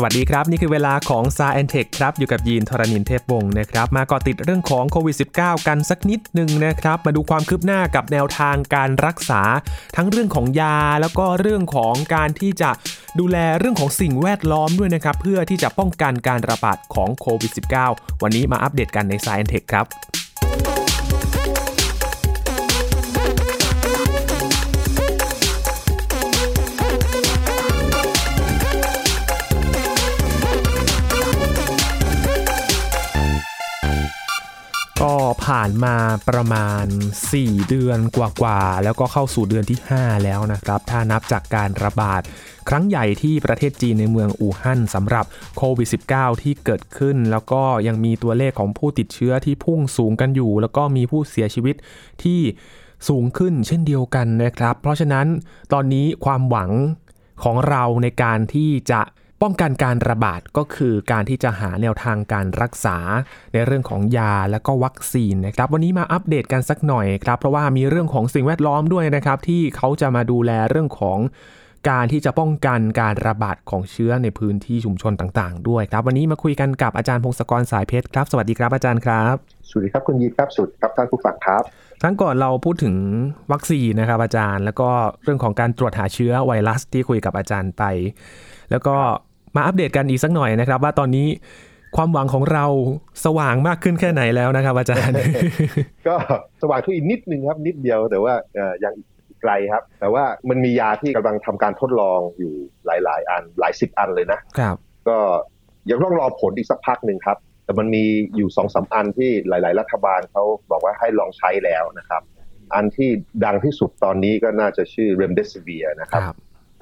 สวัสดีครับ นี่คือเวลาของ s าแอนเทคครับ อยู่กับยีนทรณินเทพวงศ์นะครับ มาเกาะติดเรื่องของโควิด -19 กันสักนิดหนึ่งนะครับ มาดูความคืบหน้ากับแนวทางการรักษา ทั้งเรื่องของยา แล้วก็เรื่องของการที่จะดูแลเรื่องของสิ่งแวดล้อมด้วยนะครับ เพื่อที่จะป้องกันการระบาดของโควิด -19 วันนี้มาอัปเดตกันใน s าแอนเทคครับ ผ่านมาประมาณ 4 เดือนกว่าๆ แล้วก็เข้าสู่เดือนที่ 5 แล้วนะครับ ถ้านับจากการระบาด ครั้งใหญ่ที่ประเทศจีนในเมืองอู่ฮั่นสำหรับโควิด -19 ที่เกิดขึ้น แล้วก็ยังมีตัวเลขของผู้ติดเชื้อที่พุ่งสูงกันอยู่ แล้วก็มีผู้เสียชีวิตที่สูงขึ้นเช่นเดียวกันนะครับ เพราะฉะนั้นตอนนี้ความหวังของเราในการที่จะ ป้องกันการระบาดก็คือการที่จะหาแนวทางการรักษาในเรื่องของยาและก็วัคซีนนะครับ วันนี้มาอัปเดตกันสักหน่อยครับ เพราะว่ามีเรื่องของสิ่งแวดล้อมด้วยนะครับ ที่เขาจะมาดูแลเรื่องของการที่จะป้องกันการระบาดของเชื้อในพื้นที่ชุมชนต่างๆ ด้วยครับ วันนี้มาคุยกันกับอาจารย์พงศกรสายเพชรครับ สวัสดีครับอาจารย์ครับสวัสดีครับคุณยีครับสวัสดีครับท่านผู้ฟังครับครั้งก่อนเราพูดถึงวัคซีนนะครับอาจารย์ แล้วก็เรื่องของการตรวจหาเชื้อไวรัสที่คุยกับอาจารย์ไป แล้วก็ มาอัปเดตกันอีกสักหน่อยนะครับ ว่าตอนนี้ความหวังของเราสว่างมากขึ้นแค่ไหนแล้วนะครับ อาจารย์ ก็สว่างขึ้นอีกนิดนึงครับ นิดเดียวแต่ว่ายังไกลครับ แต่ว่ามันมียาที่กำลังทำการทดลองอยู่หลาย ๆ อันหลายสิบอันเลยนะครับ ก็ยังต้องรอผลอีกสักพักหนึ่งครับ แต่มันมีอยู่สองสาอันที่หลาย ๆ รัฐบาลเขาบอกว่าให้ลองใช้แล้วนะครับ อันที่ดังที่สุดตอนนี้ก็น่าจะชื่อเรมเดซิเวียนะครับ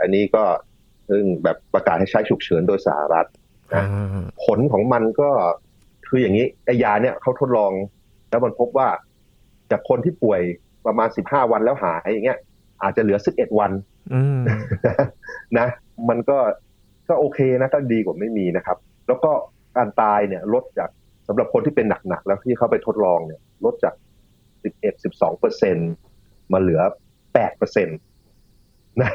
อันนี้ก็ ซึ่งแบบประกาศให้ใช้ฉุกเฉินโดยสหรัฐนะผลของมันก็คืออย่างนี้ไอยาเนี่ยเขาทดลอง แล้วมันพบว่าจากคนที่ป่วยประมาณสิบห้าวันแล้วหายอย่างเงี้ย อาจจะเหลือสิบเอ็ดวันนะ มันก็ก็โอเคนะก็ดีกว่าไม่มีนะครับ แล้วก็การตายเนี่ยลดจากสำหรับคนที่เป็นหนักๆแล้วที่เขาไปทดลองเนี่ย ลดจากสิบเอ็ดสิบสองเปอร์เซ็นมาเหลือแปดเปอร์เซ็นต นะ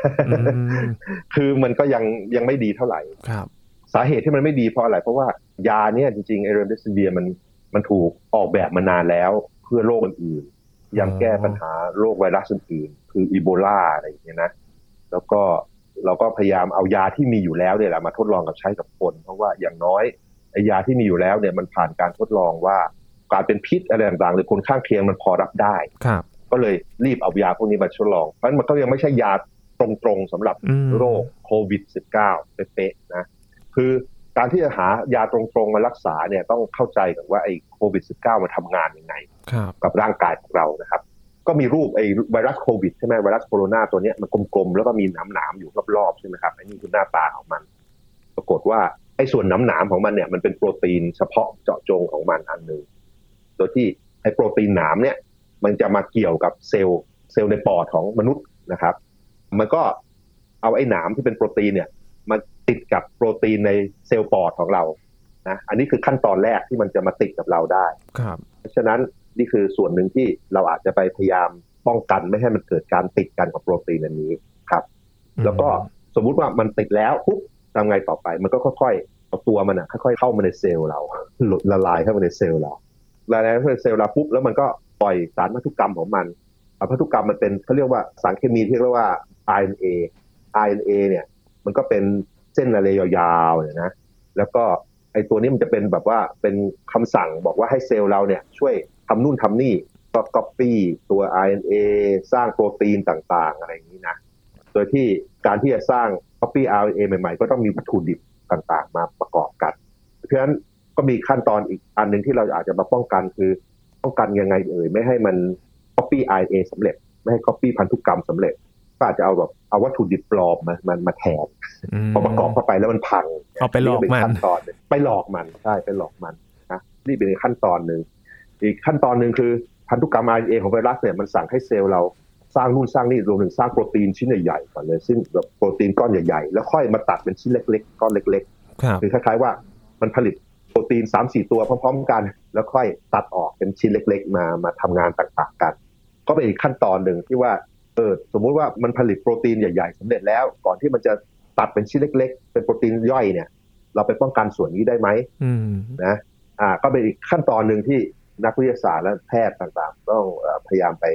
คือมันก็ยังยังไม่ดีเท่าไหร่ครับ สาเหตุที่มันไม่ดีเพราะอะไร เพราะว่ายาเนี่ยจริงๆไอเรมเดซิเวียมันมันถูกออกแบบมานานแล้วเพื่อโรคอื่นๆยังแก้ปัญหาโรคไวรัสอื่นๆคืออีโบลาอะไรอย่างเงี้ยนะ แล้วก็เราก็พยายามเอายาที่มีอยู่แล้วเนี่ยแหละมาทดลองกับใช้กับคน เพราะว่าอย่างน้อยไอยาที่มีอยู่แล้วเนี่ยมันผ่านการทดลองว่าการเป็นพิษอะไรต่างๆหรือผลข้างเคียงมันพอรับได้ครับก็เลยรีบเอายาพวกนี้มาทดลองเพราะมันก็ยังไม่ใช่ยา ตรงๆสำหรับโรคโควิด -19 เป๊ะๆนะคือการที่จะหายาตรงๆมารักษาเนี่ยต้องเข้าใจกันว่าไอ้โควิด -19 มันทำงานยังไง กับร่างกายของเรานะครับ ก็มีรูปไอ้ไวรัสโควิดใช่ไหมไวรัสโคโรนาตัวนี้มันกลมๆ แล้วก็มีหนามๆอยู่รอบๆใช่ไหมครับไอ้นี่คือหน้าตาของมัน ปรากฏว่าไอ้ส่วนหนามๆของมันเนี่ยมันเป็นโปรตีนเฉพาะเจาะจงของมันอันหนึ่งโดยที่ไอ้โปรตีนหนามเนี่ยมันจะมาเกี่ยวกับเซลล์เซลล์ในปอดของมนุษย์นะครับ มันก็เอาไอ้หนามที่เป็นโปรตีนเนี่ยมาติดกับโปรตีนในเซลล์ปอดของเรานะอันนี้คือขั้นตอนแรกที่มันจะมาติดกับเราได้ครับเพราะฉะนั้นนี่คือส่วนหนึ่งที่เราอาจจะไปพยายามป้องกันไม่ให้มันเกิดการติดกันกับโปรตีนอันนี้ครับ แล้วก็สมมุติว่ามันติดแล้วปุ๊บทำไงต่อไป มันก็ค่อยๆเอาตัวมันอะค่อยๆเข้ามาในเซลล์เราหลุดละลายเข้ามาในเซลล์เราละลายเข้ามาในเซลล์เราปุ๊บแล้วมันก็ปล่อยสารพันธุกรรมของมันพันธุกรรมมันเป็นเขาเรียกว่าสารเคมีที่เรียกว่า RNA RNA เนี่ย มันก็เป็นเส้นอะไรยาวๆเนี่ยนะ แล้วก็ไอตัวนี้มันจะเป็นแบบว่าเป็นคำสั่งบอกว่าให้เซลล์เราเนี่ยช่วยทำนู่นทำนี่ก็ก๊อปปี้ตัว RNA สร้างโปรตีนต่างๆ อะไรอย่างนี้นะ โดยที่การที่จะสร้าง copy RNA ใหม่ๆ ก็ต้องมีวัตถุดิบต่างๆ มาประกอบกัน เพราะฉะนั้นก็มีขั้นตอนอีกอันหนึ่งที่เราอาจจะมาป้องกันคือป้องกันยังไงเอ่ยไม่ให้มัน copy RNA สำเร็จ ไม่ให้ copy พันธุกรรมสำเร็จ ก็อาจจะเอาแบบเอาวัตถุดิบปลอมมามันมาแทนพอประกอบเข้าไปแล้วมันพังเอาไปหลอกมันขั้นตอนไปหลอกมันใช่ไปหลอกมันนะนี่เป็นขั้นตอนหนึ่งอีกขั้นตอนหนึ่งคือพันธุกรรม RNA ของไวรัสเนี่ยมันสั่งให้เซลล์เราสร้างนู่นสร้างนี่รวมถึงสร้างโปรตีนชิ้นใหญ่ๆก่อนเลยซึ่งแบบโปรตีนก้อนใหญ่ๆ แล้วค่อยมาตัดเป็นชิ้นเล็ก ๆ ก้อนเล็กๆคือคล้ายๆว่ามันผลิตโปรตีนสามสี่ตัวพร้อมๆกัน แล้วค่อยตัดออกเป็นชิ้นเล็ก ๆ มามาทำงานต่างๆกัน ก็เป็นอีกขั้นตอนหนึ่งที่ว่าเออสมมุติว่ามันผลิตโปรตีนใหญ่ๆสำเร็จแล้ว ก่อนที่มันจะตัดเป็นชิ้นเล็ก ๆ เป็นโปรตีนย่อยเนี่ย เราไปป้องกันส่วนนี้ได้ไหมอืมนะอ่าก็เป็นอีกขั้นตอนหนึ่งที่นักวิทยาศาสตร์และแพทย์ต่างๆ ต้องเอ่อพยายามไป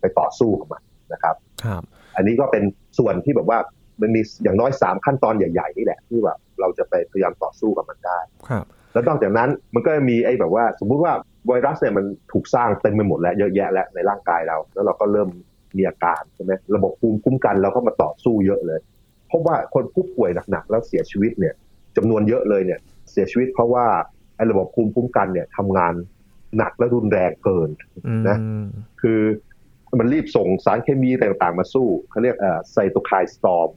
ไปต่อสู้กับมันนะครับครับ อันนี้ก็เป็นส่วนที่แบบว่ามันมีอย่างน้อยสามขั้นตอนใหญ่ๆนี่แหละที่แบบเราจะไปพยายามต่อสู้กับมันได้ครับ แล้วนอกจากนั้นมันก็มีไอ้แบบว่า สมมุติว่าไวรัสเนี่ยมันถูกสร้างเต็มไปหมดแล้วเยอะแยะแล้วในร่างกายเรา แล้วเราก็เริ่ม มีอาการใช่ไหมระบบภูมิคุ้มกันเราก็มาต่อสู้เยอะเลย เพราะว่าคนผู้ป่วยหนักๆแล้วเสียชีวิตเนี่ยจำนวนเยอะเลยเนี่ย เสียชีวิตเพราะว่าไอ้ระบบภูมิคุ้มกันเนี่ยทำงานหนักและรุนแรงเกินอืมนะคือมันรีบส่งสารเคมีต่างๆมาสู้เขาเรียกเอ่อไซโตไคน์สตอม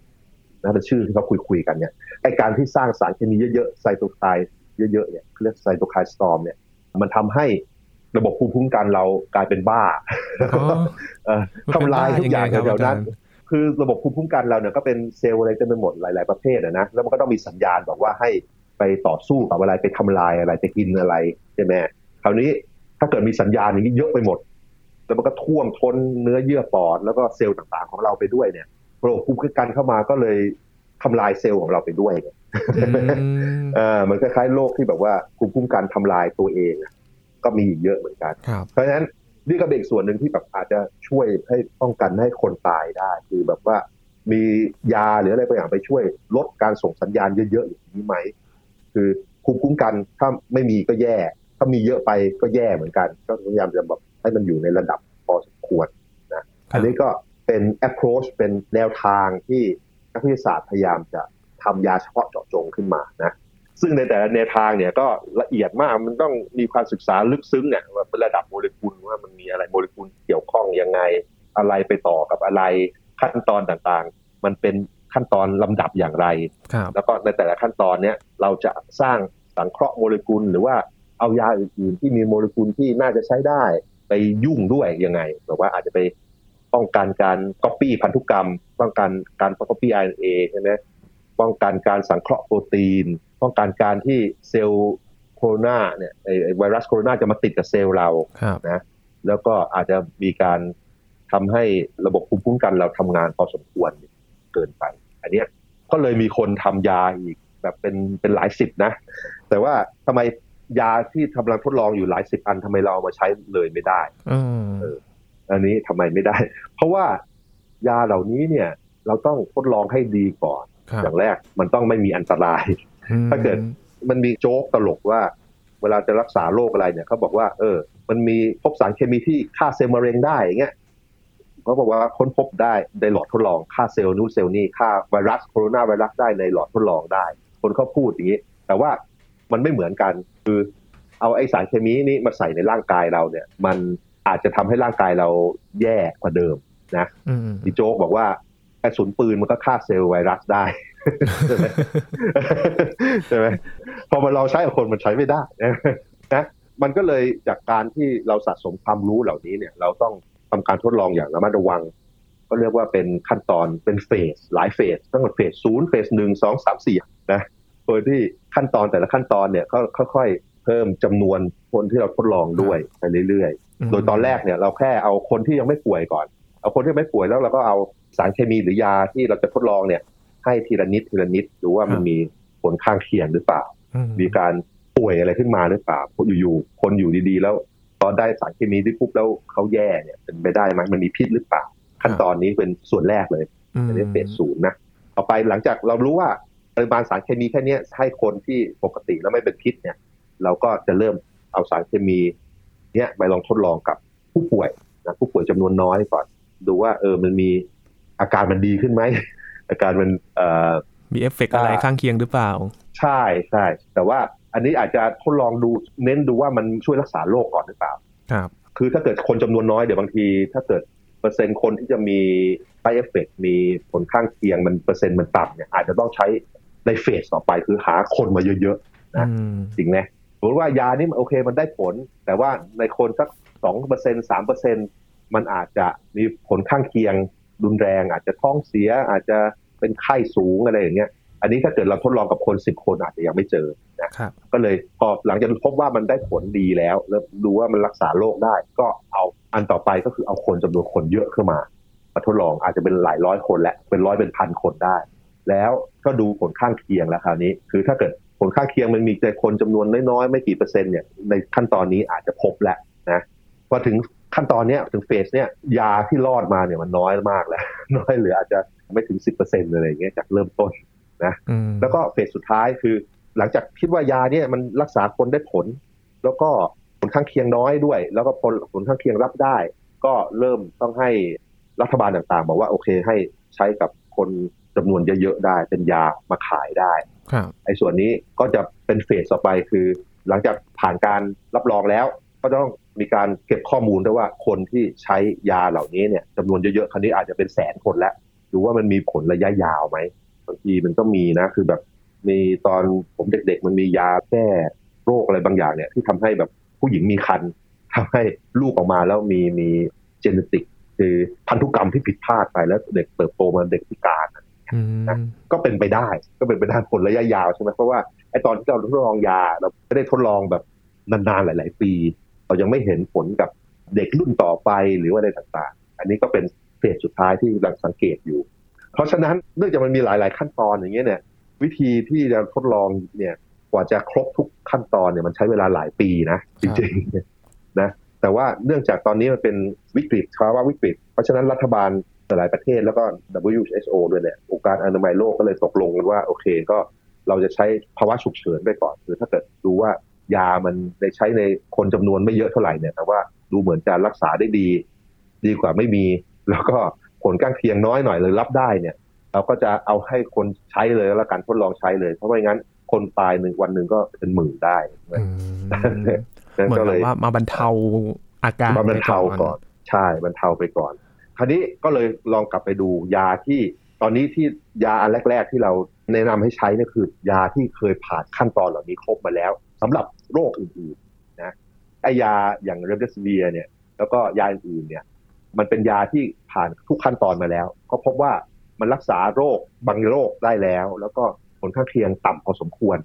นะเป็นชื่อที่เขาคุยๆกันเนี่ยไอการที่สร้างสารเคมีเยอะๆไซโตไคน์เยอะๆเนี่ยเขาเรียกไซโตไคน์สตอมเนี่ยมันทำให้ ระบบภูมิคุ้มกันเรากลายเป็นบ้าอ๋อเอ่อทำลายทุกอย่างมันเป็นบ้ายังไงครับแถวๆนั้นอาจารย์คือระบบภูมิคุ้มกันเราเนี่ยก็เป็นเซลล์อะไรเต็มไปหมดหลาย ๆประเภทอะนะแล้วมันก็ต้องมีสัญญาณบอกว่าให้ไปต่อสู้กับอะไรไปทำลายอะไรไปกินอะไรใช่ไหมคราวนี้ถ้าเกิดมีสัญญาณอย่างนี้เยอะไปหมด แล้วมันก็ท่วมท้นเนื้อเยื่อปอด แล้วก็เซลล์ต่างๆของเราไปด้วยเนี่ยระบบภูมิคุ้มกันเข้ามาก็เลยทำลายเซลล์ของเราไปด้วยเนี่ยอืมเออมันคล้ายๆโรคที่แบบว่าภูมิคุ้มกันทำลายตัวเองอะ ก็มีอีกเยอะเหมือนกันครับเพราะฉะนั้นนี่ก็เป็นอีกส่วนหนึ่งที่แบบอาจจะช่วยให้ป้องกันไม่ให้คนตายได้ คือแบบว่ามียาหรืออะไรบางอย่างไปช่วยลดการส่งสัญญาณเยอะๆอย่างนี้ไหม คือภูมิคุ้มกันถ้าไม่มีก็แย่ ถ้ามีเยอะไปก็แย่เหมือนกัน ก็พยายามจะแบบให้มันอยู่ในระดับพอสมควรนะอันนี้ก็เป็น approach เป็นแนวทางที่นักวิทยาศาสตร์พยายามจะทำยาเฉพาะเจาะจงขึ้นมานะ ซึ่งในแต่ละแนวทางเนี่ยก็ละเอียดมากมันต้องมีความศึกษาลึกซึ้งเนี่ยว่าเป็นระดับโมเลกุลว่ามันมีอะไรโมเลกุลเกี่ยวข้องยังไง อะไรไปต่อกับอะไรขั้นตอนต่างๆ มันเป็นขั้นตอนลำดับอย่างไรครับแล้วก็ในแต่ละขั้นตอนเนี่ยเราจะสร้างสังเคราะห์โมเลกุล หรือว่าเอายาอื่นๆที่มีโมเลกุลที่น่าจะใช้ได้ไปยุ่งด้วยยังไงแบบว่าอาจจะไปป้องกันการก๊อปปี้พันธุกรรม ป้องกันการ copy RNA ใช่ไหมป้องกันการสังเคราะห์โปรตีน ป้องกันการที่เซลล์โคโรนาเนี่ยไอ้ไอ้ไวรัสโคโรนาจะมาติดกับเซลล์เราครับนะแล้วก็อาจจะมีการทำให้ระบบภูมิคุ้มกันเราทำงานพอสมควรเกินไป อันเนี้ยก็เลยมีคนทำยาอีกแบบเป็นเป็นหลายสิบนะ แต่ว่าทำไมยาที่กำลังทดลองอยู่หลายสิบอันทำไมเราเอามาใช้เลยไม่ได้อืมอันนี้ทำไมไม่ได้ เพราะว่ายาเหล่านี้เนี่ย เราต้องทดลองให้ดีก่อนครับอย่างแรกมันต้องไม่มีอันตราย ถ้าเกิดมันมีโจ๊กตลกว่า เวลาจะรักษาโรคอะไรเนี่ยเขาบอกว่า เออ มันมีพบสารเคมีที่ฆ่าเซลล์มะเร็งได้อย่างเงี้ยเขาบอกว่าค้นพบได้ในหลอดทดลองฆ่าเซลล์นู้นเซลล์นี่ฆ่าไวรัสโคโรนาไวรัสได้ในหลอดทดลองได้ คนเขาพูดอย่างนี้ แต่ว่ามันไม่เหมือนกันคือเอาไอสารเคมีนี้มาใส่ในร่างกายเราเนี่ย มันอาจจะทำให้ร่างกายเราแย่กว่าเดิมนะอืมพี่โจ๊กบอกว่ากระสุนปืนมันก็ฆ่าเซลล์ไวรัสได้ ใช่ไหมใช่ไหมพอมาเราใช้กับคนมันใช้ไม่ได้นะมันก็เลยจากการที่เราสะสมความรู้เหล่านี้เนี่ย เราต้องทำการทดลองอย่างระมัดระวัง ก็เรียกว่าเป็นขั้นตอนเป็นเฟสหลายเฟสตั้งแต่เฟสศูนย์เฟสหนึ่งสองสามสี่นะโดยที่ขั้นตอนแต่ละขั้นตอนเนี่ยก็ค่อยๆ เพิ่มจำนวนคนที่เราทดลองด้วยไปเรื่อยๆ โดยตอนแรกเนี่ยเราแค่เอาคนที่ยังไม่ป่วยก่อน เอาคนที่ไม่ป่วยแล้วเราก็เอาสารเคมีหรือยาที่เราจะทดลองเนี่ย ให้ทีละนิดทีละนิดดูว่ามันมีผลข้างเคียงหรือเปล่าอืมมีการป่วยอะไรขึ้นมาหรือเปล่าอยู่ๆคนอยู่ดีๆ แล้วตอนได้สารเคมีที่ปุ๊บแล้วเขาแย่เนี่ยเป็นไปได้ไหมมันมีพิษหรือเปล่า ขั้นตอนนี้เป็นส่วนแรกเลยอืมอันนี้เฟสศูนย์นะต่อไปหลังจากเรารู้ว่าปริมาณสารเคมีแค่เนี้ยให้คนที่ปกติแล้วไม่เป็นพิษเนี่ย เราก็จะเริ่มเอาสารเคมีเนี้ยไปลองทดลองกับผู้ป่วยนะผู้ป่วยจำนวนน้อยก่อน ดูว่าเออมันมีอาการมันดีขึ้นไหม อาการมันเอ่อมีเอฟเฟกต์อะไรอ่าข้างเคียงหรือเปล่า ใช่ใช่แต่ว่าอันนี้อาจจะทดลองดูเน้นดูว่ามันช่วยรักษาโรคก่อนหรือเปล่าครับคือถ้าเกิดคนจำนวนน้อยเดี๋ยวบางที ถ้าเกิดเปอร์เซ็นต์คนที่จะมี side effect มีผลข้างเคียงมันเปอร์เซ็นต์มันต่ำเนี่ยอาจจะต้องใช้ในเฟสต่อไปคือหาคนมาเยอะนะอืมๆจริงไหมสมมติว่ายานี่มันโอเคมันได้ผล แต่ว่าในคนสักสองเปอร์เซ็นสามเปอร์เซ็นมันอาจจะมีผลข้างเคียง รุนแรง อาจจะท้องเสียอาจจะเป็นไข้สูงอะไรอย่างเงี้ย อันนี้ถ้าเกิดเราทดลองกับคนสิบคนอาจจะยังไม่เจอนะครับก็เลยพอหลังจากพบว่ามันได้ผลดีแล้ว แล้วดูว่ามันรักษาโรคได้ ก็เอาอันต่อไปก็คือเอาคนจำนวนคนเยอะขึ้นมามาทดลองอาจจะเป็นหลายร้อยคนและเป็นร้อยเป็นพันคนได้ แล้วก็ดูผลข้างเคียงแล้วคราวนี้ คือถ้าเกิดผลข้างเคียงมันมีแต่คนจำนวนน้อยๆไม่กี่เปอร์เซ็นต์เนี่ยในขั้นตอนนี้อาจจะพบแหละนะพอถึง ขั้นตอนเนี้ยถึงเฟสเนี้ยยาที่รอดมาเนี่ยมันน้อยมากแล้ว น้อยเหลืออาจจะไม่ถึงสิบเปอร์เซ็นต์อะไรอย่างเงี้ยจากเริ่มต้นนะอืมแล้วก็เฟสสุดท้ายคือ หลังจากคิดว่ายาเนี่ยมันรักษาคนได้ผล แล้วก็ผลข้างเคียงน้อยด้วย แล้วก็ผลผลข้างเคียงรับได้ ก็เริ่มต้องให้รัฐบาลต่างๆ บอกว่าโอเคให้ใช้กับคนจำนวนเยอะๆได้เป็นยามาขายได้ครับไอ้ส่วนนี้ก็จะเป็นเฟสต่อไปคือ หลังจากผ่านการรับรองแล้ว ก็ต้อง มีการเก็บข้อมูลด้วยว่าคนที่ใช้ยาเหล่านี้เนี่ยจำนวนเยอะๆ คราวนี้อาจจะเป็นแสนคนแล้วดูว่ามันมีผลระยะยาวไหมบางทีมันก็มีนะ คือแบบมีตอนผมเด็กๆ มันมียาแก้โรคอะไรบางอย่างเนี่ย ที่ทำให้แบบผู้หญิงมีคันทำให้ลูกออกมาแล้วมีมีเจเนติก คือพันธุกรรมที่ผิดพลาดไปแล้วเด็กเติบโตมาเด็กพิการอืมก็เป็นไปได้ก็เป็นไปได้ผลระยะยาวใช่ไหมเพราะว่าไอ้ตอนที่เราทดลองยาเราไม่ได้ทดลองแบบนานๆหลาย ๆ ปี เรายังไม่เห็นผลกับเด็กรุ่นต่อไปหรือว่าอะไรต่างๆ อันนี้ก็เป็นเฟสสุดท้ายที่กำลังสังเกตอยู่ เพราะฉะนั้นเนื่องจากมันมีหลาย ๆ ขั้นตอนอย่างเงี้ยเนี่ย วิธีที่จะทดลองเนี่ยกว่าจะครบทุกขั้นตอนเนี่ยมันใช้เวลาหลายปีนะ จริงๆนะแต่ว่าเนื่องจากตอนนี้มันเป็นวิกฤตภาวะวิกฤต เพราะฉะนั้นรัฐบาลหลายประเทศแล้วก็ WHO ด้วยเนี่ยองค์การอนามัยโลกก็เลยตกลงกันว่าโอเคก็เราจะใช้ภาวะฉุกเฉินไปก่อนคือถ้าเกิดดูว่า ยามันได้ใช้ในคนจำนวนไม่เยอะเท่าไหร่เนี่ยแต่ว่าดูเหมือนจะรักษาได้ดี ดีกว่าไม่มี แล้วก็ผลข้างเคียงน้อยหน่อยเลยรับได้เนี่ย เราก็จะเอาให้คนใช้เลยแล้วกันทดลองใช้เลย เพราะไม่งั้นคนตายหนึ่งวันหนึ่งก็เป็นหมื่นได้อืมนั่นเหมือนก็แบเลยบว่ามาบรรเทาอาการมาบรรเทาไปก่อนใช่บรรเทาไปก่อน คราวนี้ก็เลยลองกลับไปดูยาที่ตอนนี้ที่ยาอันแรก ๆ ที่เราแนะนำให้ใช้เนี่ยคือ ยาที่เคยผ่านขั้นตอนเหล่านี้ครบมาแล้ว สำหรับโรคอื่นๆนะไอยาอย่างเรมเดซิเวียเนี่ยแล้วก็ยาอื่นๆเนี่ยมันเป็นยาที่ผ่านทุกขั้นตอนมาแล้ว ก็พบว่ามันรักษาโรคบางโรคได้แล้ว แล้วก็ผลข้างเคียงต่ำพอสมควร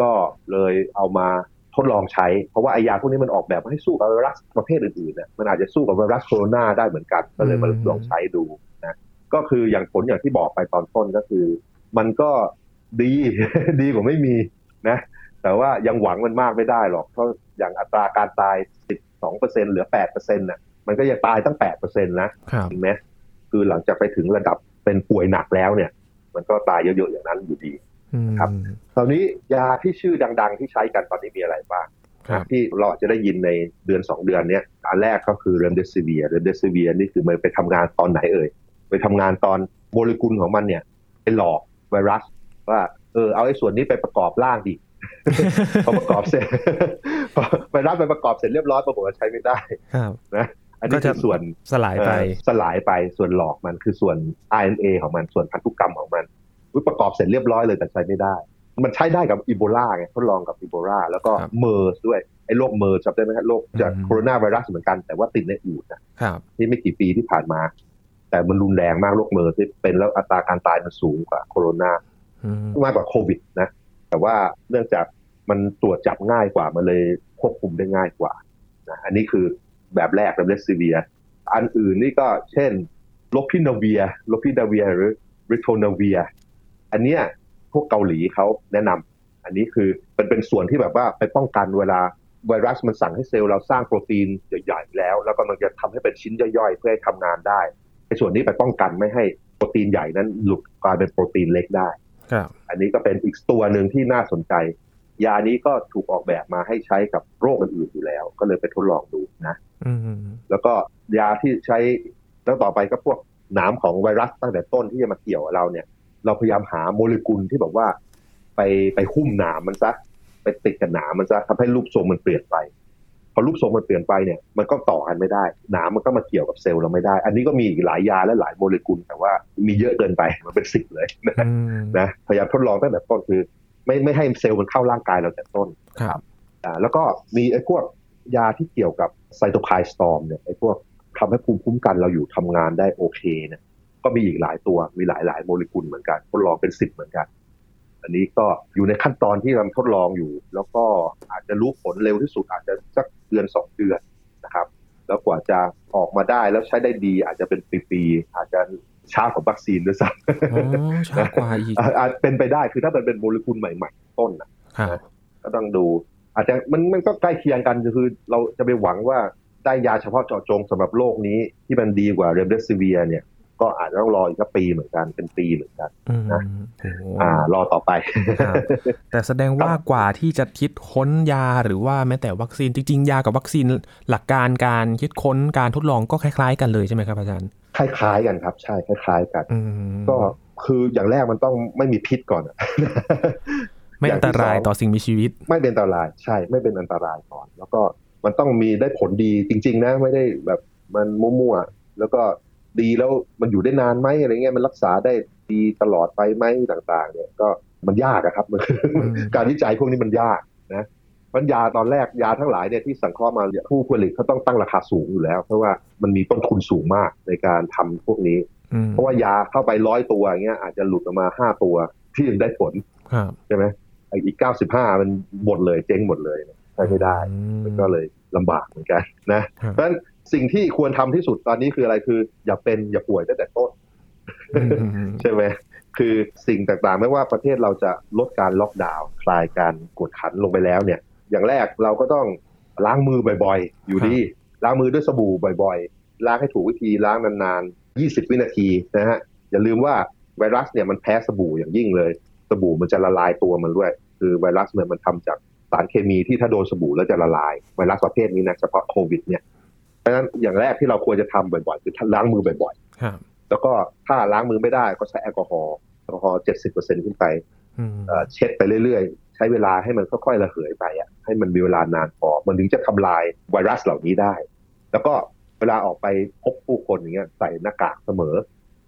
ก็เลยเอามาทดลองใช้ เพราะว่าไอยาพวกนี้มันออกแบบมาให้สู้กับไวรัสประเภทอื่นๆเนี่ยมันอาจจะสู้กับไวรัสโคโรนาได้เหมือนกัน ก็เลยมาลองใช้ดูนะก็คืออย่างผลอย่างที่บอกไปตอนต้นก็คือ มันก็ดีดีกว่าไม่มีนะ แต่ว่ายังหวังมันมากไม่ได้หรอกเพราะอย่างอัตราการตาย 12%เหลือ 8%น่ะมันก็ยังตายตั้ง 8%นะครับจริงไหมคือหลังจากไปถึงระดับเป็นป่วยหนักแล้วเนี่ย มันก็ตายเยอะๆอย่างนั้นอยู่ดีอืมครับคราวนี้ยาที่ชื่อดัง ๆ ที่ใช้กันตอนนี้มีอะไรบ้างครับที่เราอาจจะได้ยินในเดือน 2 เดือนเนี้ยอันแรกก็คือเรมเดซิเวียเรมเดซิเวียนี่คือมันไปทำงานตอนไหนเอ่ยไปทำงานตอนโมเลกุลของมันเนี่ยไปหลอกไวรัสว่าเออเอาไอ้ส่วนนี้ไปประกอบร่างดิ พอประกอบเสร็จพอไวรัสไปประกอบเสร็จเรียบร้อยปรากฏว่าใช้ไม่ได้ครับนะอันนี้ก็จะคือส่วนสลายไปเอ่อสลายไปส่วนหลอกมันคือส่วน RNA ของมันส่วนพันธุกรรมของมันอุ๊ยประกอบเสร็จเรียบร้อยเลยแต่ใช้ไม่ได้ มันใช้ได้กับอีโบลาไงทดลองกับอีโบลาแล้วก็ครับเมอร์สด้วยไอ้โรค MERS จำได้ไหมฮะโรคจากอืมโคโรนาไวรัสเหมือนกันแต่ว่าติดในอูฐนะครับที่ไม่กี่ปีที่ผ่านมา แต่มันรุนแรงมากโรค MERS ที่เป็นแล้วอัตราการตายมันสูงกว่าโคโรนาอืมมากกว่าโควิดนะ แต่ว่าเนื่องจากมันตรวจจับง่ายกว่ามันเลยควบคุมได้ง่ายกว่านะอันนี้คือแบบแรก Remdesivir อันอื่นนี่ก็เช่น Lopinavir Lopinavir หรือ Ritonavir อันเนี้ยพวกเกาหลีเขาแนะนำอันนี้คือเป็นเป็นส่วนที่แบบว่าไปป้องกันเวลาไวรัสมันสั่งให้เซลล์เราสร้างโปรตีนใหญ่ๆแล้ว แล้วก็มันจะทำให้เป็นชิ้นย่อยๆ เพื่อให้ทำงานได้ไอ้ส่วนนี้ไปป้องกันไม่ให้โปรตีนใหญ่นั้นหลุดกลายเป็นโปรตีนเล็กได้ อันนี้ก็เป็นอีกตัวหนึ่งที่น่าสนใจ ยานี้ก็ถูกออกแบบมาให้ใช้กับโรคอื่นๆอยู่แล้ว ก็เลยไปทดลองดูนะอืมแล้วก็ยาที่ใช้แล้วต่อไปก็พวกหนามของไวรัสตั้งแต่ต้นที่จะมาเกี่ยวกับเราเนี่ย เราพยายามหาโมเลกุลที่แบบว่า ไปไปหุ้มหนามมันซะไปติดกับหนามมันซะทำให้รูปทรงมันเปลี่ยนไป พอรูปทรงมันเปลี่ยนไปเนี่ยมันก็ต่อกันไม่ได้หนามมันก็มาเกี่ยวกับเซลล์เราไม่ได้ อันนี้ก็มีอีกหลายยาและหลายโมเลกุล แต่ว่ามีเยอะเกินไปมันเป็นสิบเลยนะอืมนะพยายามทดลองตั้งแต่ต้นคือ ไม่ไม่ให้เซลล์มันเข้าร่างกายเราแต่ต้นครับอ่าแล้วก็มีไอ้พวกยาที่เกี่ยวกับไซโตไคน์สตอมเนี่ยไอ้พวกทำให้ภูมิคุ้มกันเราอยู่ทำงานได้โอเคเนี่ยก็มีอีกหลายตัวมีหลายหลายโมเลกุลเหมือนกันทดลองเป็นสิบเหมือนกัน อันนี้ก็อยู่ในขั้นตอนที่กำลังทดลองอยู่ แล้วก็อาจจะรู้ผลเร็วที่สุดอาจจะสักเดือนสองเดือนนะครับ แล้วกว่าจะออกมาได้แล้วใช้ได้ดี อาจจะเป็นปีๆอาจจะช้ากว่าวัคซีนด้วยซ้ำอ๋อช้ากว่าอีกอาจอาจเป็นไปได้คือถ้ามันเป็นโมเลกุลใหม่ ๆ ต้นนะครับก็ต้องดู อาจจะมันมันก็ใกล้เคียงกันคือเราจะไปหวังว่าได้ยาเฉพาะเจาะจงสำหรับโรคนี้ที่มันดีกว่าเรมเดซิเวียเนี่ย ก็อาจจะต้องรออีกสักปีเหมือนกันเป็นปีเหมือนกันอืมนะโอ้โหอ่ารอต่อไปครับแต่แสดงว่ากว่าที่จะคิดค้นยาหรือว่าแม้แต่วัคซีนจริงๆ ยากับวัคซีนหลักการการคิดค้นการทดลองก็คล้าย ๆ กันเลยใช่ไหมครับอาจารย์คล้ายๆกันครับ ใช่คล้าย ๆ กันอืมก็คืออย่างแรกมันต้องไม่มีพิษก่อนอะไม่อันตรายอย่างที่สองต่อสิ่งมีชีวิต ไม่เป็นอันตรายใช่ ไม่เป็นอันตรายก่อน แล้วก็มันต้องมีได้ผลดีจริง ๆ นะ ไม่ได้แบบมันมั่วๆแล้วก็ ดีแล้วมันอยู่ได้นานไหมอะไรเงี้ยมันรักษาได้ดีตลอดไปไหมต่างๆ เนี่ยก็มันยากอะครับมันมการวิจัยพวกนี้มันยากนะปัญญาตอนแรกยาทั้งหลายเนี่ยที่สังเคราะห์มาเนี่ยผู้ผลิตเขาต้องตั้งราคาสูงอยู่แล้ว เพราะว่ามันมีต้นทุนสูงมากในการทำพวกนี้อืมเพราะว่ายาเข้าไปร้อยตัวอย่างเงี้ยอาจจะหลุดออกมาห้าตัวที่ยังได้ผลครับใช่ไหมไอ้อีกเก้าสิบห้ามันหมดเลยเจ๊งหมดเลยใช้ไม่ได้อืมมันก็เลยลำบากเหมือนกันนะครับเพราะฉะนั้น สิ่งที่ควรทำที่สุดตอนนี้คืออะไรคือ อย่าเป็นอย่าป่วยตั้งแต่ต้นอืมอืมใช่ไหมคือสิ่งต่างๆ ไม่ว่าประเทศเราจะลดการล็อกดาวน์คลายการกดขันลงไปแล้วเนี่ย อย่างแรกเราก็ต้องล้างมือบ่อยๆ อยู่ดีล้างมือด้วยสบู่บ่อยๆ ล้างให้ถูกวิธีล้างนานๆ 20 วินาทีนะฮะอย่าลืมว่าไวรัสเนี่ยมันแพ้สบู่อย่างยิ่งเลย สบู่มันจะละลายตัวมันด้วย คือไวรัสเนี่ยมันทำจากสารเคมีที่ถ้าโดนสบู่แล้วจะละลายไวรัสประเภทนี้นะเฉพาะโควิดเนี่ยเพ ราะฉะนั้นอย่างแรกที่เราควรจะทำบ่อยๆ คือล้างมือบ่อยๆครับแล้วก็ถ้าล้างมือไม่ได้ก็ใช้แอลกอฮอล์แอลกอฮอล์เจ็ดสิบเปอร์เซ็นขึ้นไปอืมเอ่อเช็ดไปเรื่อยๆ ใช้เวลาให้มันค่อยๆระเหยไปอะให้มันมีเวลานานพอมันถึงจะทำลายไวรัสเหล่านี้ได้ แล้วก็เวลาออกไปพบผู้คนอย่างเงี้ยใส่หน้ากากเสมอ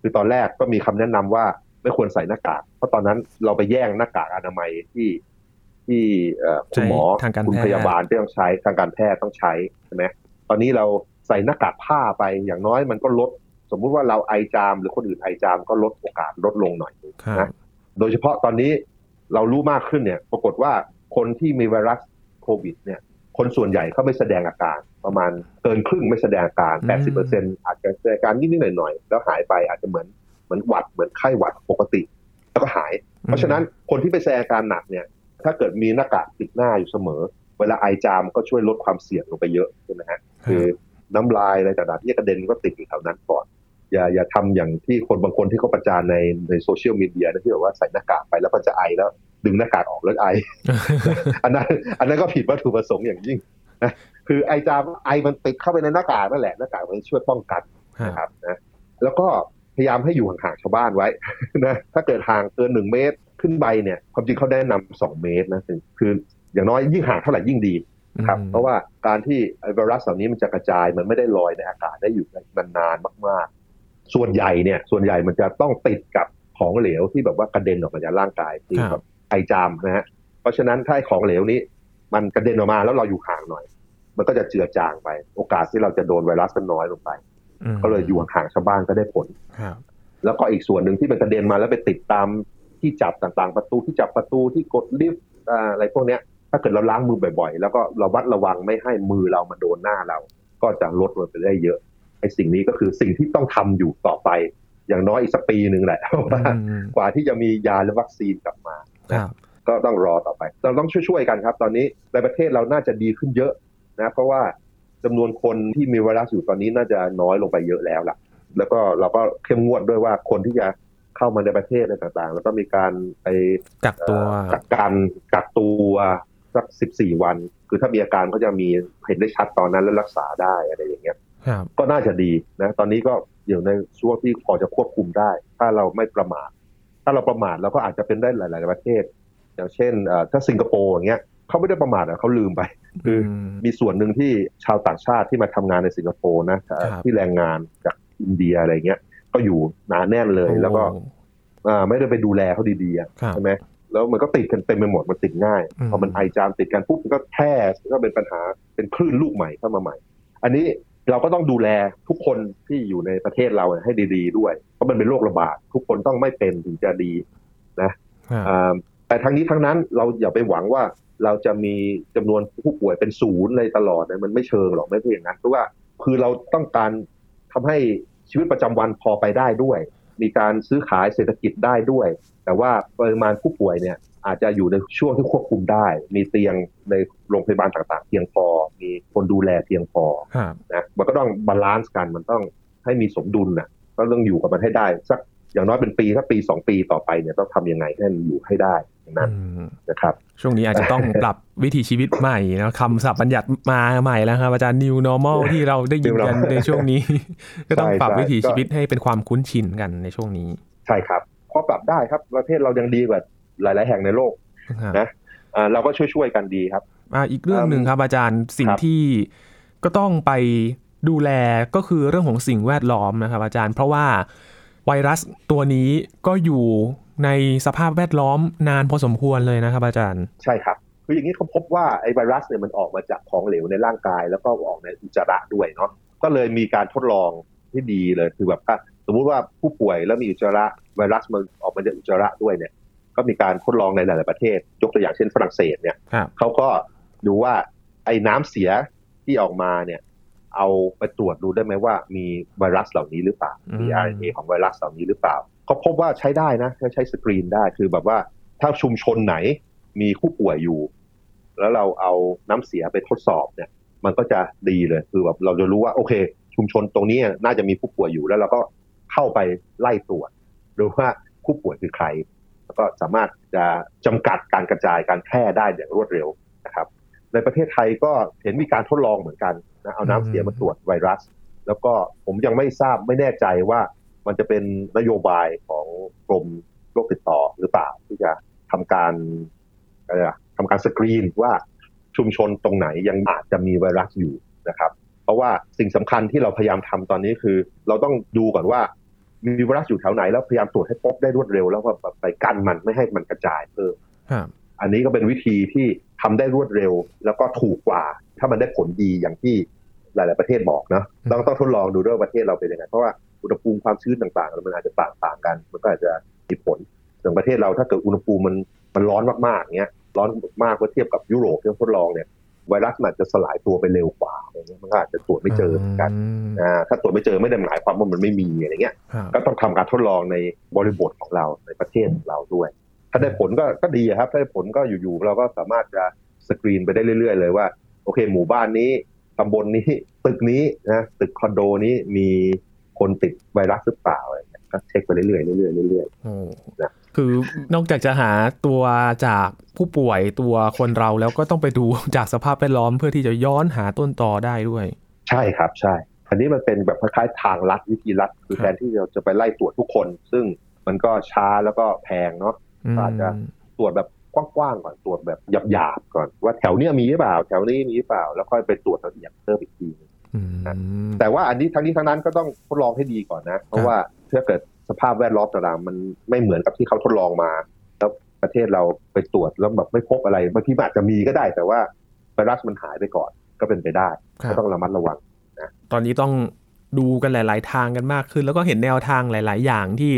คือตอนแรกก็มีคำแนะนำว่าไม่ควรใส่หน้ากาก เพราะตอนนั้นเราไปแย่งหน้ากากอนามัยที่ที่เอ่อคุณหมอใช้ทางการคุณแพทย์พยาบาลที่ต้องใช้ทางการแพทย์ต้องใช้ใช่ไหม ตอนนี้เราใส่หน้ากากผ้าไปอย่างน้อยมันก็ลด สมมุติว่าเราไอจาม หรือคนอื่นไอจามก็ลดโอกาสลดลงหน่อยครับนะโดยเฉพาะตอนนี้เรารู้มากขึ้นเนี่ย ปรากฏว่าคนที่มีไวรัสโควิด เนี่ย คนส่วนใหญ่เขาไม่แสดงอาการ ประมาณเกินครึ่งไม่แสดงอาการ 80%อาจจะแสดงอาการนิดๆหน่อยๆแล้วหายไปอาจจะเหมือนเหมือนหวัดเหมือนไข้หวัดปกติ แล้วก็หาย เพราะฉะนั้นคนที่ไปแสดงอาการหนักเนี่ย ถ้าเกิดมีหน้ากากปิดหน้าอยู่เสมอ เวลาไอจามก็ช่วยลดความเสี่ยงลงไปเยอะใช่ไหมฮะคือน้ำลายอะไรต่างๆที่จะกระเด็นก็ติดอยู่แถวนั้นก่อน อย่าอย่าทำอย่างที่คนบางคนที่เขาประจานในในโซเชียลมีเดียนะที่บอกว่าใส่หน้ากากไปแล้วก็จะไอแล้ว ดึงหน้ากากออกแล้วไอ อันนั้น อันนั้นก็ผิดวัตถุประสงค์อย่างยิ่งนะคือไอจามไอมันติดเข้าไปในหน้ากากนั่นแหละหน้ากากมันช่วยป้องกันครับนะครับนะแล้วก็พยายามให้อยู่ห่างๆชาวบ้านไว้นะถ้าเกิดห่างเกินหนึ่งเมตรขึ้นไปเนี่ยความจริงเขาแนะนำสองเมตรนะคือคื ออย่างน้อยยิ่งห่างเท่าไหร่ยิ่งดีครับอืมเพราะว่าการที่ไอ้ไวรัสเหล่านี้มันจะกระจายมันไม่ได้ลอยในอากาศได้อยู่นานๆมาก ๆ ส่วนใหญ่เนี่ยส่วนใหญ่มันจะต้องติดกับของเหลวที่แบบว่ากระเด็นออกมาจากร่างกายที่ครับแบบไอจามนะฮะเพราะฉะนั้นถ้าไอ้ของเหลวนี้ มันกระเด็นออกมาแล้วเราอยู่ห่างหน่อย มันก็จะเจือจางไป โอกาสที่เราจะโดนไวรัสก็น้อยลงไปอืมก็เลยอยู่ห่างๆชาวบ้านก็ได้ผลครับแล้วก็อีกส่วนหนึ่งที่มันกระเด็นมาแล้วไปติดตามที่จับต่างๆ ประตูที่จับประตูที่กดลิฟต์อ่าอะไรพวกเนี้ย ถ้าเกิดเราล้างมือบ่อยๆ แล้วก็ระวัดระวังไม่ให้มือเรามาโดนหน้าเรา ก็จะลดลงไปได้เยอะไอ้สิ่งนี้ก็คือสิ่งที่ต้องทำอยู่ต่อไป อย่างน้อยอีกสักปีหนึ่งแหละว่าอืมกว่าที่จะมียาและวัคซีนกลับมาครับก็ต้องรอต่อไป เราต้องช่วยๆกันครับ ตอนนี้ในประเทศเราน่าจะดีขึ้นเยอะนะเพราะว่าจำนวนคนที่มีไวรัสอยู่ตอนนี้น่าจะน้อยลงไปเยอะแล้วล่ะ แล้วก็เราก็เข้มงวดด้วยว่าคนที่จะเข้ามาในประเทศอะไรต่างๆ แล้วก็มีการไปกักตัวกักกันกักตัว สักสิบสี่วัน คือถ้ามีอาการก็จะมีเห็นได้ชัดตอนนั้นแล้วรักษาได้อะไรอย่างเงี้ยครับก็น่าจะดีนะ ตอนนี้ก็อยู่ในช่วงที่พอจะควบคุมได้ ถ้าเราไม่ประมาท ถ้าเราประมาทเราก็อาจจะเป็นได้หลาย ๆ ประเทศ อย่างเช่นเอ่อถ้าสิงคโปร์อย่างเงี้ยเขาไม่ได้ประมาทอะเขาลืมไป คือมมีส่วนหนึ่งที่ชาวต่างชาติที่มาทำงานในสิงคโปร์นะเอ่อครับที่แรงงานจากอินเดียอะไรเงี้ย ก็อยู่หนาแน่นเลยแล้วก็โอ้อ่าไม่ได้ไปดูแลเขาดีๆอะครับใช่ไหม แล้วมันก็ติดกันเต็มไปหมดมันติดง่ายอืมพอมันไอจามติดกันปุ๊บมันก็แพร่ก็เป็นปัญหาเป็นคลื่นลูกใหม่เข้ามาใหม่ อันนี้เราก็ต้องดูแลทุกคนที่อยู่ในประเทศเราเนี่ยให้ดีๆด้วย เพราะมันเป็นโรคระบาดทุกคนต้องไม่เป็นถึงจะดีครับอ่าแต่ทั้งนี้ทั้งนั้นเราอย่าไปหวังว่าเราจะมีจำนวนผู้ป่วยเป็นศูนย์เลยตลอดนะมันไม่เชิงหรอกไม่ใช่อย่างนั้นเพราะว่าคือเราต้องการทำให้ชีวิตประจำวันพอไปได้ด้วย มีการซื้อขายเศรษฐกิจได้ด้วย แต่ว่าปริมาณผู้ป่วยเนี่ยอาจจะอยู่ในช่วงที่ควบคุมได้ มีเตียงในโรงพยาบาลต่างๆ เพียงพอ มีคนดูแลเพียงพอครับนะมันก็ต้อง balance กันมันต้องให้มีสมดุลนะก็ต้องอยู่กับมันให้ได้สัก อย่างน้อยเป็นปีถ้าปีสองปีต่อไปเนี่ยต้องทำยังไงให้มันอยู่ให้ได้อย่างนั้นอืมนะครับ ช่วงนี้อาจจะต้องปรับวิถีชีวิตใหม่นะคำศัพท์บัญญัติมาใหม่แล้วครับอาจารย์ new normal ที่เราได้ยินกัน New normal ในช่วงนี้ ก็ต้องปรับใช่วิถีก็ชีวิตให้เป็นความคุ้นชินกันในช่วงนี้ ใช่ครับพอปรับได้ครับประเทศเรายังดีกว่าหลาย ๆ แห่งในโลกครับนะอ่าเราก็ช่วยๆกันดีครับอ่าอีกเรื่องหนึ่งครับอาจารย์สิ่งครับที่ก็ต้องไปดูแลก็คือเรื่องของสิ่งแวดล้อมนะครับอาจารย์เพราะว่า ไวรัสตัวนี้ก็อยู่ในสภาพแวดล้อมนานพอสมควรเลยนะครับอาจารย์ ใช่ครับคืออย่างนี้เขาพบว่าไอ้ไวรัสเนี่ยมันออกมาจากของเหลวในร่างกาย แล้วก็ออกในอุจจาระด้วยเนาะก็เลยมีการทดลองที่ดีเลยคือแบบถ้าสมมุติว่าผู้ป่วยแล้วมีอุจจาระไวรัสมันออกมาจากอุจจาระด้วยเนี่ย ก็มีการทดลองในหลาย ๆ ประเทศ ยกตัวอย่างเช่นฝรั่งเศสเนี่ยครับเขาก็ดูว่าไอ้น้ำเสียที่ออกมาเนี่ย เอาไปตรวจดูได้ไหมว่ามีไวรัสเหล่านี้หรือเปล่า มีอืม RNA ของไวรัสเหล่านี้หรือเปล่าเขาพบว่าใช้ได้นะใช้สกรีนได้คือแบบว่าถ้าชุมชนไหนมีผู้ป่วยอยู่ แล้วเราเอาน้ำเสียไปทดสอบเนี่ย มันก็จะดีเลยคือแบบเราจะรู้ว่าโอเค ชุมชนตรงนี้น่าจะมีผู้ป่วยอยู่แล้วเราก็เข้าไปไล่ตรวจดูว่าผู้ป่วยคือใคร แล้วก็สามารถจะจำกัดการกระจายการแพร่ได้อย่างรวดเร็วนะครับ ในประเทศไทยก็เห็นมีการทดลองเหมือนกัน นะเอาน้ำเสียมาตรวจไวรัส แล้วก็ผมยังไม่ทราบไม่แน่ใจว่ามันจะเป็นนโยบายของกรมโรคติดต่อหรือเปล่าที่จะทำการอะไรอะทำการสกรีนว่าชุมชนตรงไหนยังอาจจะมีไวรัสอยู่นะครับ เพราะว่าสิ่งสำคัญที่เราพยายามทำตอนนี้คือ เราต้องดูก่อนว่ามีไวรัสอยู่แถวไหนแล้วพยายามตรวจให้พบได้รวดเร็ว แล้วก็แบบไปกั้นมันไม่ให้มันกระจายเพิ่มครับอันนี้ก็เป็นวิธีที่ทำได้รวดเร็ว แล้วก็ถูกกว่า ถ้ามันได้ผลดีอย่างที่ หลาย ๆ ประเทศบอกนะต้องต้องทดลองดูด้วยว่าประเทศเราเป็นยังไงเพราะว่าอุณหภูมิความชื้นต่างๆ มันอาจจะต่างต่างกัน มันก็อาจจะมีผลส่วนประเทศเราถ้าเกิดอุณหภูมิมันมันร้อนมากๆเงี้ยร้อนมากเมื่อเทียบกับยุโรปที่เขาทดลองเนี่ยไวรัสมันอาจจะสลายตัวไปเร็วกว่าอะไรเงี้ยมันก็อาจจะตรวจไม่เจอเหมือนกันมอ่าถ้าตรวจไม่เจอไม่ได้หมายความว่ามันไม่มีอะไรเงี้ยครับก็ต้องทำการทดลองในบริบทของเราในประเทศของเราด้วย ถ้าได้ผลก็ก็ดีครับ ถ้าได้ผลก็อยู่ๆเราก็สามารถจะสกรีนไปได้เรื่อย ๆ เลยว่า โอเค หมู่บ้านนี้ ตำบลนี้ตึกนี้นะตึกคอนโดนี้มีคนติดไวรัสหรือเปล่าอะไรเงี้ยก็เช็คไปเรื่อยๆเรื่อยๆเรื่อยโอ้นะคือนอกจากจะหาตัวจากผู้ป่วยตัวคนเราแล้วก็ต้องไปดูจากสภาพแวดล้อมเพื่อที่จะย้อนหาต้นตอได้ด้วยๆใช่ครับใช่อันนี้มันเป็นแบบคล้ายๆทางลัดวิธีลัดคือครับแทนที่เราจะไปไล่ตรวจทุกคน ซึ่งมันก็ช้าแล้วก็แพงเนาะอืมอาจจะตรวจแบบ กว้างๆก่อนตรวจแบบหยาบๆก่อนว่าแถวเนี้ยมีหรือเปล่า แถวนี้มีหรือเปล่า แล้วค่อยไปตรวจละเอียดเพิ่มอีกทีหนึ่งอืมแต่ว่าอันนี้ทั้งนี้ทั้งนั้นก็ต้องทดลองให้ดีก่อนนะ เพราะว่าถ้าเกิดสภาพแวดล้อมต่างๆมันไม่เหมือนกับที่เขาทดลองมาแล้วประเทศเราไปตรวจแล้วแบบไม่พบอะไรบางทีมันอาจจะมีก็ได้ แต่ว่าไวรัสมันหายไปก่อนก็เป็นไปได้ครับก็ต้องระมัดระวังตอนนี้ต้องดูกันหลาย ๆ ทางกันมากขึ้น แล้วก็เห็นแนวทางหลาย ๆ อย่างที่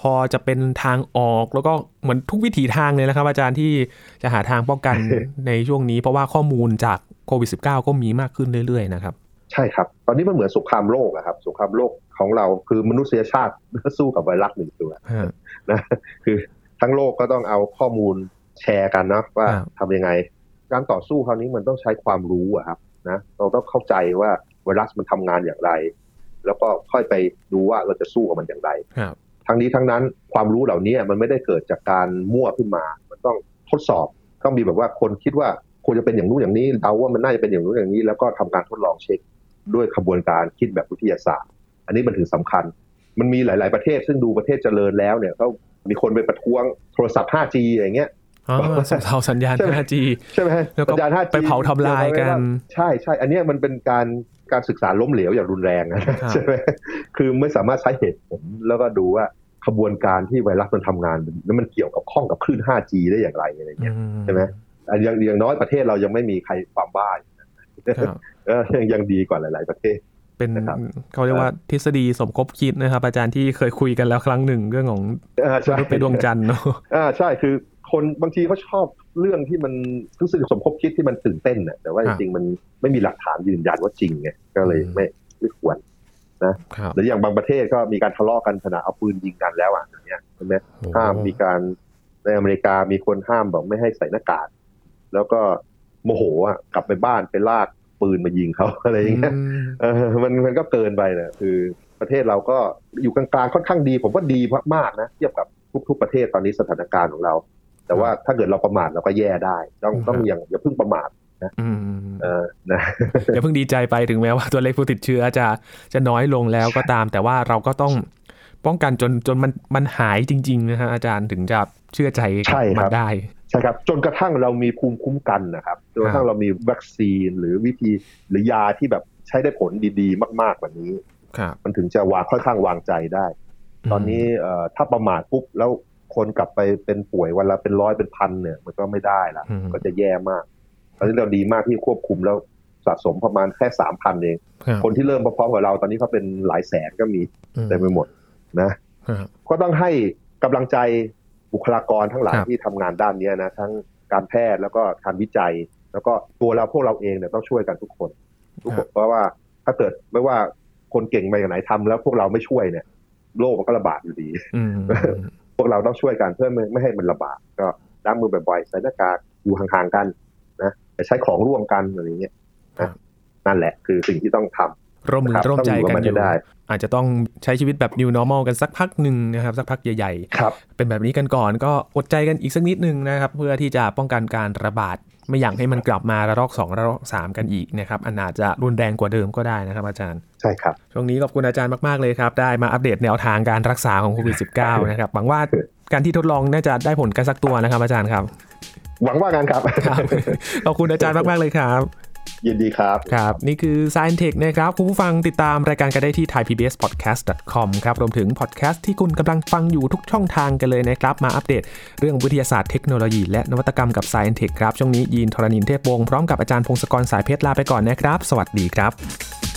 พอจะเป็นทางออกแล้วก็เหมือนทุกวิถีทางเลยนะครับ อาจารย์ที่จะหาทางป้องกันในช่วงนี้ เพราะว่าข้อมูลจากโควิด -19 ก็มีมากขึ้นเรื่อยๆนะครับ ใช่ครับ ตอนนี้มันเหมือนสงครามโลกอะครับสงครามโลกของเราคือมนุษยชาติสู้กับไวรัสหนึ่งตัวฮะนะคือทั้งโลกก็ต้องเอาข้อมูลแชร์กันเนาะว่าครับทำยังไง การต่อสู้คราวนี้มันต้องใช้ความรู้อะครับนะเราต้องเข้าใจว่าไวรัสมันทำงานอย่างไร แล้วก็ค่อยไปดูว่าเราจะสู้กับมันอย่างไรครับ ทั้งนี้ทั้งนั้นความรู้เหล่านี้มันไม่ได้เกิดจากการมั่วขึ้นมา มันต้องทดสอบต้องมีแบบว่าคนคิดว่าควรจะเป็นอย่างนู้นอย่างนี้เดาว่ามันน่าจะเป็นอย่างนู้นอย่างนี้ แล้วก็ทำการทดลองเช็คด้วยขบวนการคิดแบบวิทยาศาสตร์ อันนี้มันถึงสำคัญ มันมีหลาย ๆประเทศซึ่งดูประเทศเจริญแล้วเนี่ยเขามีคนไปประท้วงโทรศัพท์ 5G อย่างเงี้ยอ๋อส่งเสาสัญญาณใช่ไหม 5G ใช่ไหมแล้วก็สัญญาณ 5G ไปเผาทำลายกัน ใช่ใช่ อันเนี้ยมันเป็นการ การศึกษาล้มเหลวอย่างรุนแรงนะครับใช่ไหมคือไม่สามารถใช้เหตุผลแล้วก็ดูว่าขบวนการที่ไวรัสมันทำงานแล้วมันเกี่ยวกับข้องกับคลื่น 5G ได้อย่างไรอะไรเงี้ยใช่ไหมอันอย่างอย่างน้อยประเทศเรายังไม่มีใครความบ้าอยู่นะครับเออยังยังดีกว่าหลาย ๆ ประเทศ เป็นนะครับเขาเรียกว่าทฤษฎีสมคบคิดนะครับ อาจารย์ที่เคยคุยกันแล้วครั้งหนึ่งเรื่องของเออมใช่นุษย์ไปดวงจันทร์เนาะอ่าใช่คือ คนบางทีเขาชอบเรื่องที่มันรู้สึกสมคบคิดที่มันตื่นเต้นน่ะแต่ว่าคจรับริงๆมันไม่มีหลักฐานยืนยันว่าจริงไงก็เลยอืมไม่ไม่ควรครับหรืออย่างบางประเทศก็มีการทะเลาะกันขณะเอาปืนยิงกันแล้วอะอย่างเงี้ยใช่ไหมห้ามมีการในอเมริกามีคนห้ามบอกไม่ให้ใส่หน้ากากแล้วก็โมโหอะกลับไปบ้านไปลากปืนมายิงเขาอะไรอย่างเงี้ยอืมเออมันมันก็เกินไปนะคือประเทศเราก็อยู่กลางๆค่อนข้างดี ผมว่าดีมากๆนะเทียบกับทุกๆประเทศตอนนี้สถานการณ์ของเรา แต่ว่าถ้าเกิดเราประมาทเราก็แย่ได้ ต้องต้องอย่างอย่าเพิ่งประมาทอืมเออนะอย่าเพิ่งดีใจไปถึงแม้ว่าตัวเลขผู้ติดเชื้อจะจะน้อยลงแล้วก็ตาม แต่ว่าเราก็ต้องป้องกันจนจนมันมันหายจริง ๆ นะฮะอาจารย์ถึงจะเชื่อใจกับใช่ครับมันได้ใช่ครับ จนกระทั่งเรามีภูมิคุ้มกันนะครับจนกระทั่งเรามีวัคซีนหรือวิธีหรือยาที่แบบใช้ได้ผลดีๆ มากๆแบบนี้ครับมันถึงจะวางค่อนข้างวางใจได้ ตอนนี้เอ่อถ้าประมาทปุ๊บแล้ว คนกลับไปเป็นป่วยวันละเป็นร้อยเป็นพันเนี่ย มันก็ไม่ได้ละอืมก็จะแย่มากตอนนี้เราดีมากที่ควบคุมแล้วสะสมประมาณแค่สามพันเองครับคนที่เริ่มพร้อมๆกับเราตอนนี้เขาเป็นหลายแสนก็มีอืมเต็มไปหมดนะครับก็ต้องให้กำลังใจบุคลากรทั้งหลายครับที่ทำงานด้านเนี้ยนะทั้งการแพทย์แล้วก็การวิจัย แล้วก็ตัวเราพวกเราเองเนี่ยต้องช่วยกันทุกคนทุกคนเพราะว่าถ้าเกิดไม่ว่าคนเก่งมาอย่างไหนทำแล้วพวกเราไม่ช่วยเนี่ยโรคมันก็ระบาดอยู่ดีอืม พวกเราต้องช่วยกันเพื่อไม่ไม่ให้มันระบาดก็ล้างมือบ่อยๆใส่หน้ากากอยู่ห่างๆกันนะแต่ใช้ของร่วมกันอะไรอย่างเงี้ยครันะบนั่นแหละคือสิ่งที่ต้องทำร่วมมือครับร่วมใจต้องอยู่กับกันมันอยู่ให้ได้อาจจะต้องใช้ชีวิตแบบ new normal กันสักพักหนึ่งนะครับ สักพักใหญ่ครับๆเป็นแบบนี้กันก่อนก็อดใจกันอีกสักนิดนึงนะครับ เพื่อที่จะป้องกันการระบาด ไม่อยากให้มันกลับมาระลอก2ระลอก3กันอีกนะครับอันอาจจะรุนแรงกว่าเดิมก็ได้นะครับ อาจารย์ใช่ครับช่วงนี้ขอบคุณอาจารย์มาก ๆ เลยครับ ได้มาอัปเดตแนวทางการรักษาของโควิด -19 นะครับหวังว่าการที่ทดลองน่าจะได้ผลกันสักตัวนะครับ อาจารย์ครับ หวังว่ากันครับครับขอบคุณอาจารย์มากๆเลยครับ ยินดีครับ ครับ นี่คือ Science Tech นะครับ คุณผู้ฟังติดตามรายการกันได้ที่ thaipbspodcast.com ครับ รวมถึงพอดแคสต์ที่คุณกำลังฟังอยู่ทุกช่องทางกันเลยนะครับ มาอัปเดตเรื่องวิทยาศาสตร์เทคโนโลยีและนวัตกรรมกับ Science Tech ครับ ช่วงนี้ยีนทรณินเทพวงศ์พร้อมกับอาจารย์พงศกรสายเพชรลาไปก่อนนะครับ สวัสดีครับ